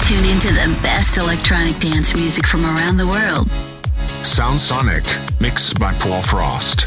Tune into the best electronic dance music from around the world. Sound Sonic, mixed by Paul Frost.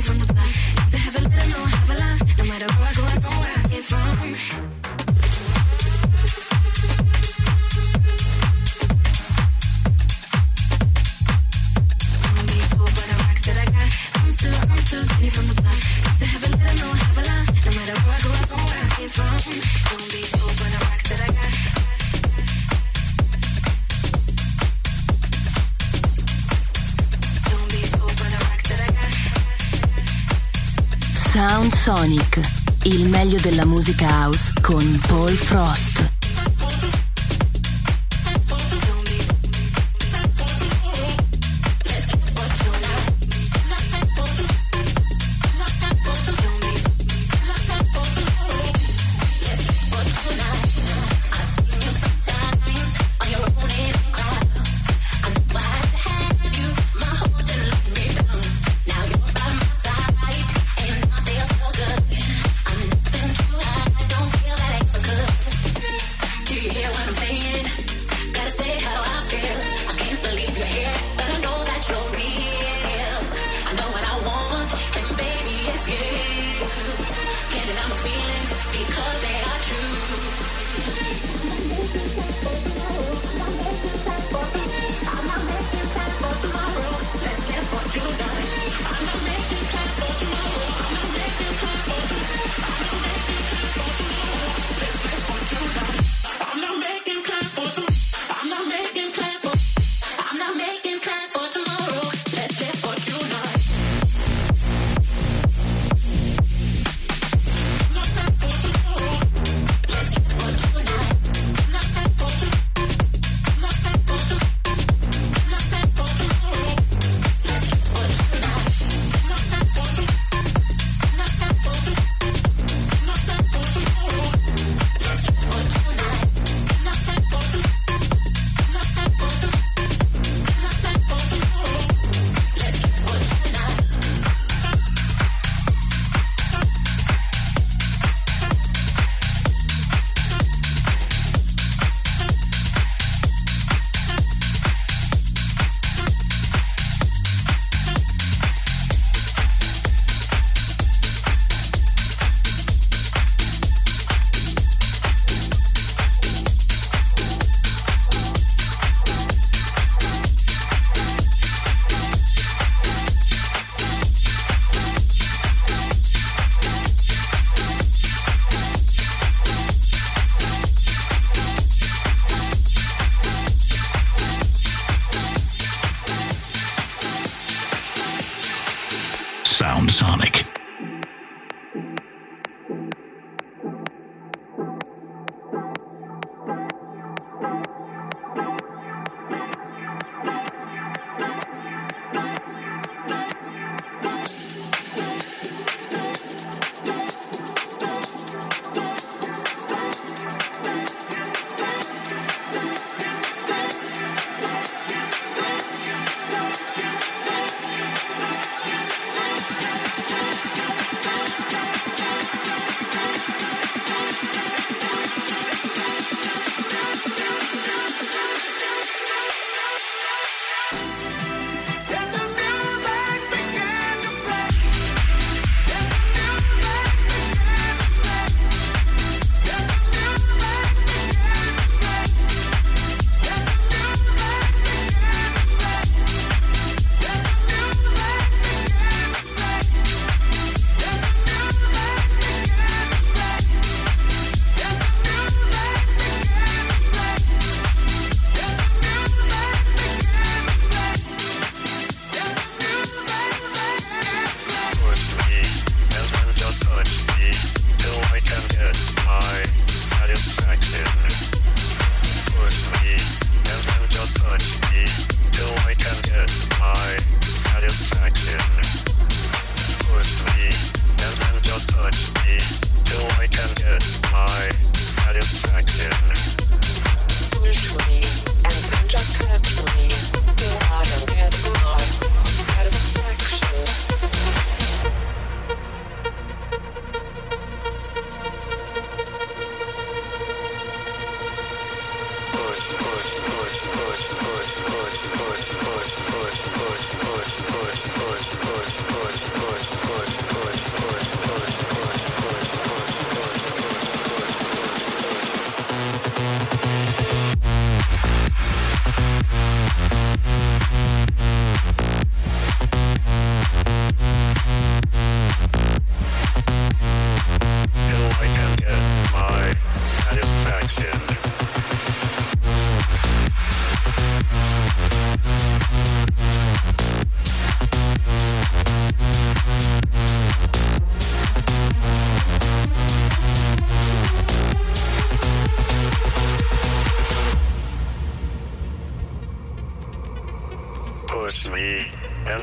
me from the back. Used to have a little, no, have a lot. No matter where I go, I know where I came from. Sonic, il meglio della musica house con Paul Frost.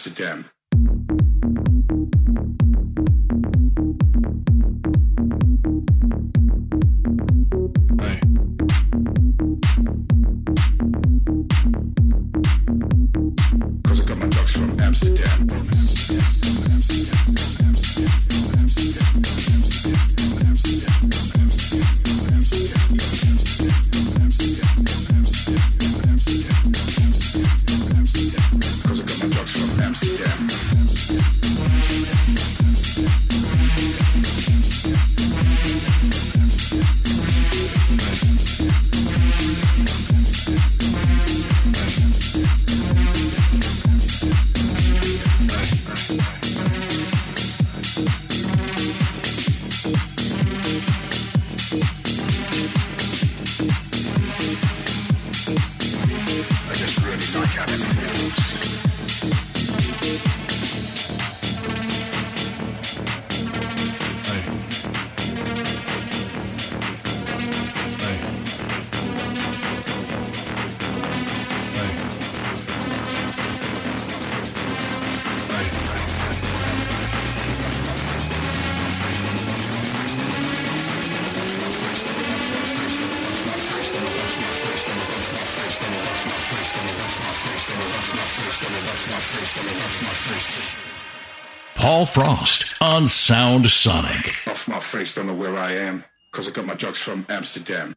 Sound Paul Frost on Sound Sonic. Off my face, don't know where I am, because I got my drugs from Amsterdam.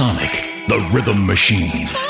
Sonic, the rhythm machine.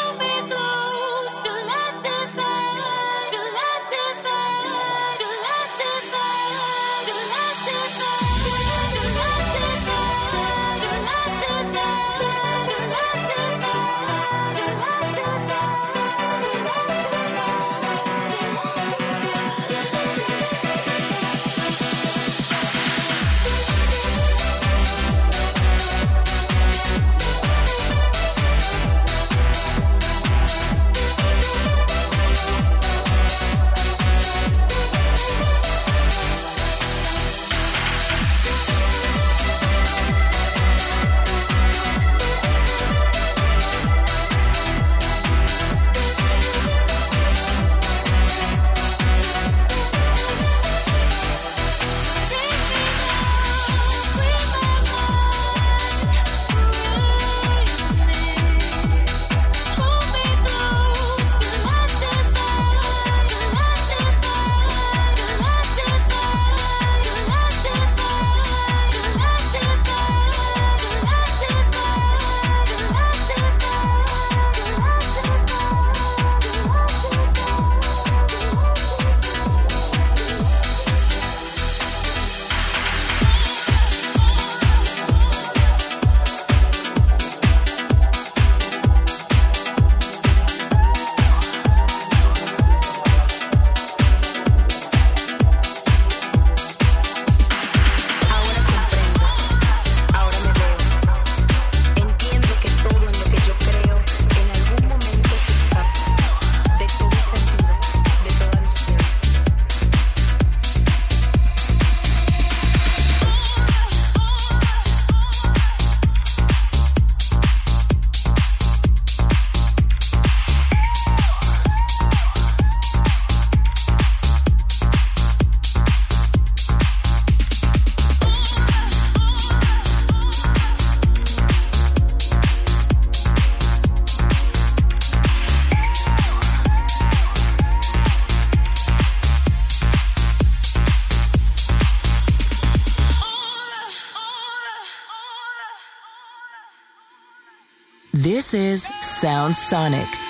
This is Sound Sonic.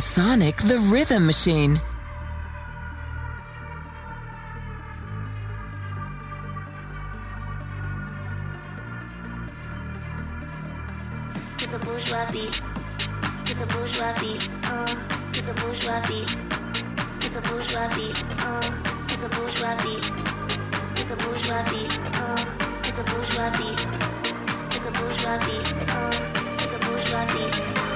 Sound Sonic the Rhythm Machine. Beat, uh, to the bourgeois beat, to the bourgeois beat, uh, to the bourgeois beat, to the bourgeois beat, uh, to the bourgeois beat, uh, to the bourgeois beat.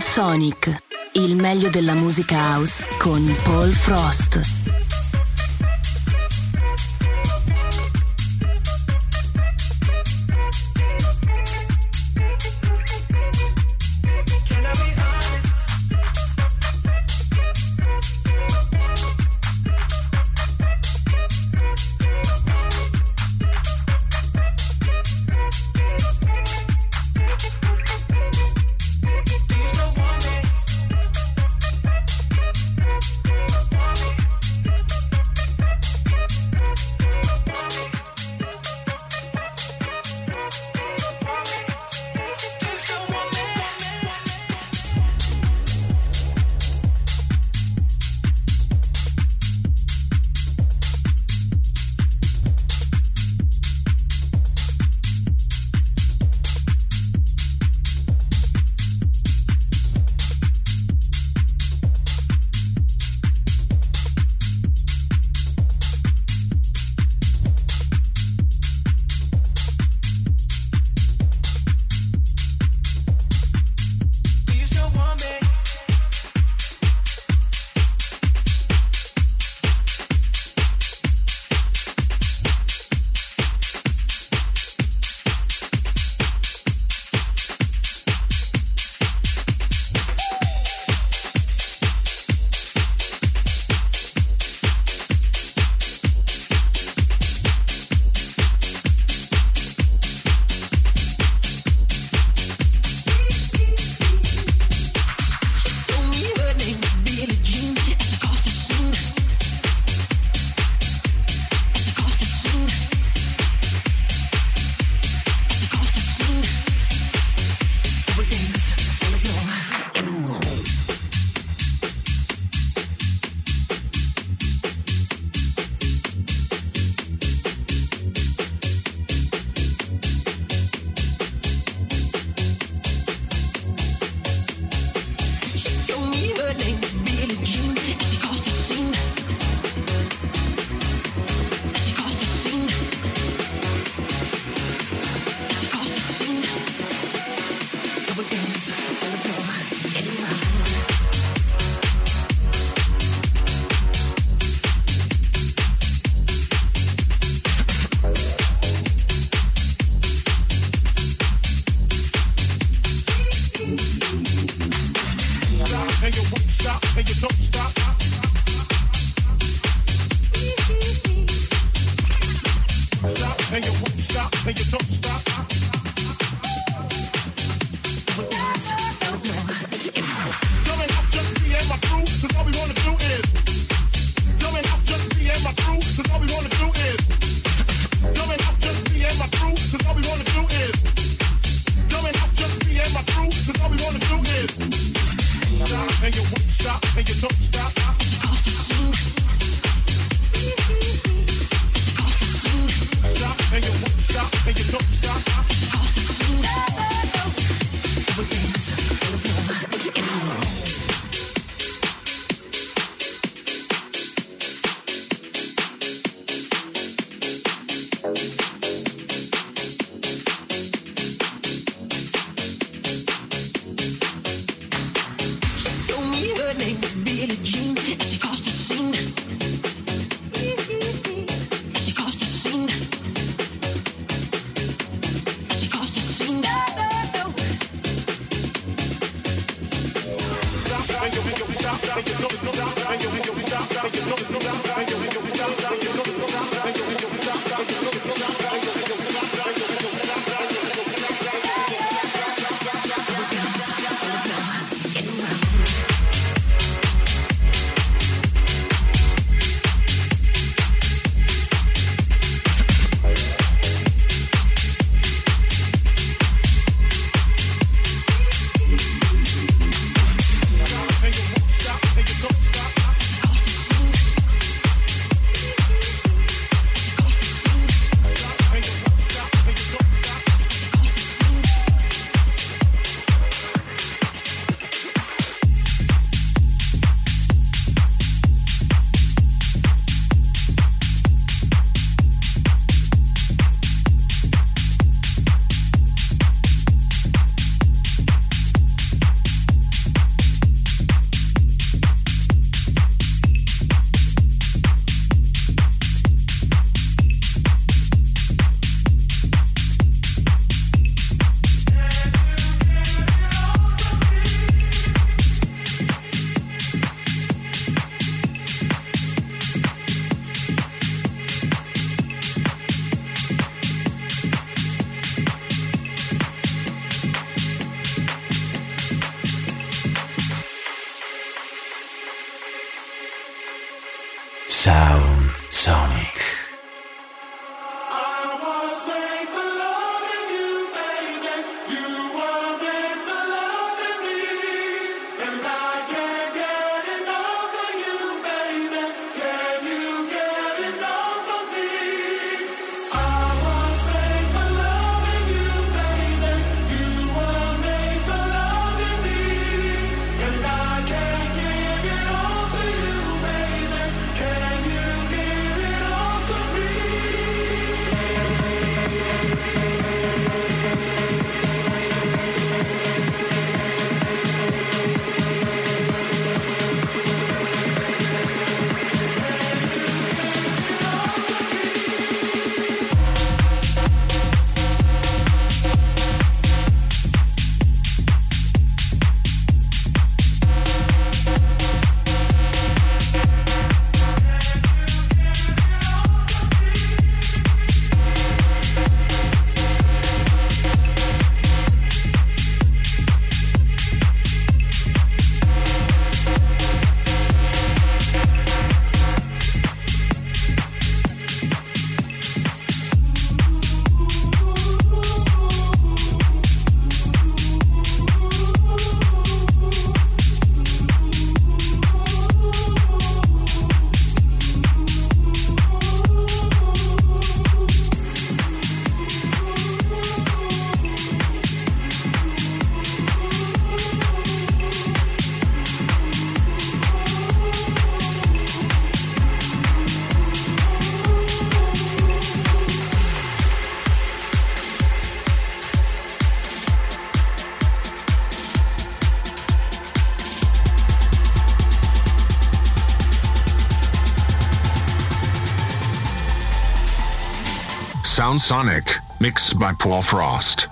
Sonic, il meglio della musica house con Paul Frost. and you won't stop, and you don't stop. Sound Sonic, mixed by Paul Frost.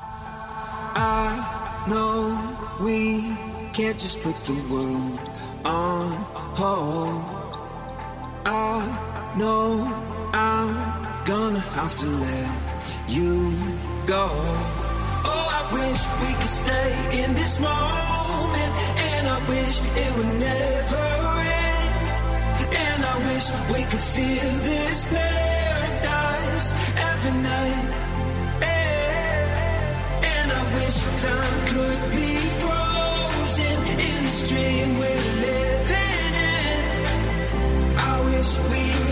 I know we can't just put the world on hold. I know I'm gonna have to let you go. Oh, I wish we could stay in this moment, and I wish it would never end. And I wish we could feel this paradise Eh. And I wish time could be frozen in dream we're living in. I wish we